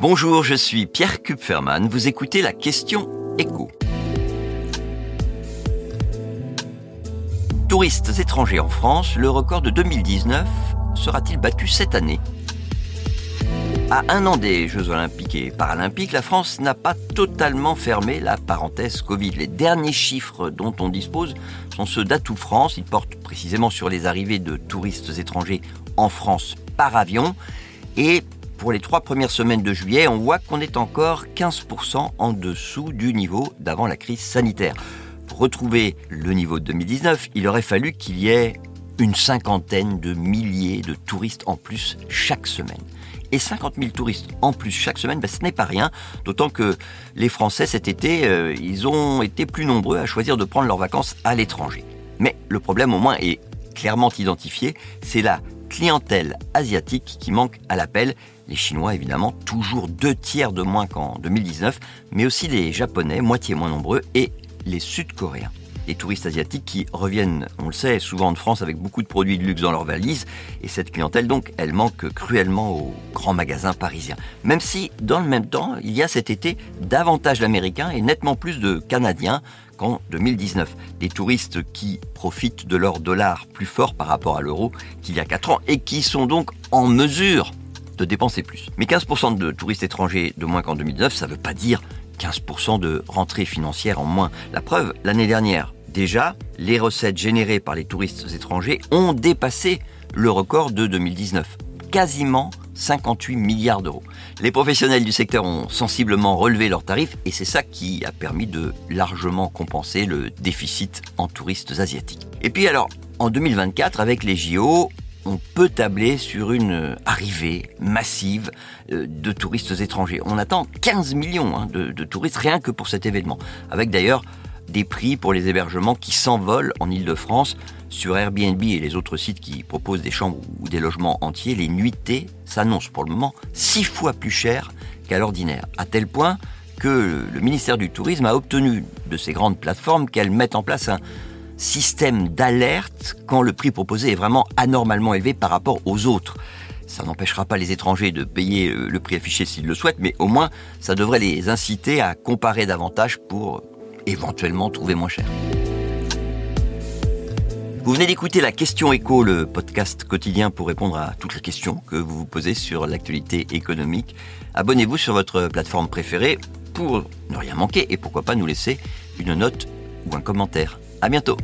Bonjour, je suis Pierre Kupferman. Vous écoutez la question écho. Touristes étrangers en France, le record de 2019 sera-t-il battu cette année? À un an des Jeux olympiques et paralympiques, la France n'a pas totalement fermé la parenthèse Covid. Les derniers chiffres dont on dispose sont ceux d'Atout France. Ils portent précisément sur les arrivées de touristes étrangers en France par avion. Et pour les trois premières semaines de juillet, on voit qu'on est encore 15% en dessous du niveau d'avant la crise sanitaire. Pour retrouver le niveau de 2019, il aurait fallu qu'il y ait une cinquantaine de milliers de touristes en plus chaque semaine. Et 50 000 touristes en plus chaque semaine, ben, ce n'est pas rien, d'autant que les Français cet été, euh, ils ont été plus nombreux à choisir de prendre leurs vacances à l'étranger. Mais le problème au moins est clairement identifié, c'est la clientèle asiatique qui manque à l'appel. Les Chinois, évidemment, toujours deux tiers de moins qu'en 2019, mais aussi les Japonais, moitié moins nombreux, et les Sud-Coréens. Les touristes asiatiques qui reviennent, on le sait, souvent de France avec beaucoup de produits de luxe dans leurs valises, et cette clientèle, donc, elle manque cruellement aux grands magasins parisiens. Même si, dans le même temps, il y a cet été davantage d'Américains et nettement plus de Canadiens qu'en 2019. Des touristes qui profitent de leur dollar plus fort par rapport à l'euro qu'il y a 4 ans et qui sont donc en mesure de dépenser plus. Mais 15% de touristes étrangers de moins qu'en 2009, ça ne veut pas dire 15% de rentrée financière en moins. La preuve, l'année dernière, déjà, les recettes générées par les touristes étrangers ont dépassé le record de 2019. Quasiment 58 milliards d'euros. Les professionnels du secteur ont sensiblement relevé leurs tarifs et c'est ça qui a permis de largement compenser le déficit en touristes asiatiques. Et puis alors, en 2024, avec les JO, on peut tabler sur une arrivée massive euh, de touristes étrangers. On attend 15 millions hein, de, touristes rien que pour cet événement, avec d'ailleurs des prix pour les hébergements qui s'envolent en Ile-de-France. Sur Airbnb et les autres sites qui proposent des chambres ou des logements entiers, les nuitées s'annoncent pour le moment six fois plus cher qu'à l'ordinaire, à tel point que le ministère du Tourisme a obtenu de ces grandes plateformes qu'elles mettent en place un système d'alerte quand le prix proposé est vraiment anormalement élevé par rapport aux autres. Ça n'empêchera pas les étrangers de payer euh, le prix affiché s'ils le souhaitent, mais au moins ça devrait les inciter à comparer davantage pour éventuellement trouver moins cher. Vous venez d'écouter la question écho, le podcast quotidien pour répondre à toutes les questions que vous vous posez sur l'actualité économique. Abonnez-vous sur votre plateforme préférée pour ne rien manquer et pourquoi pas nous laisser une note ou un commentaire. À bientôt.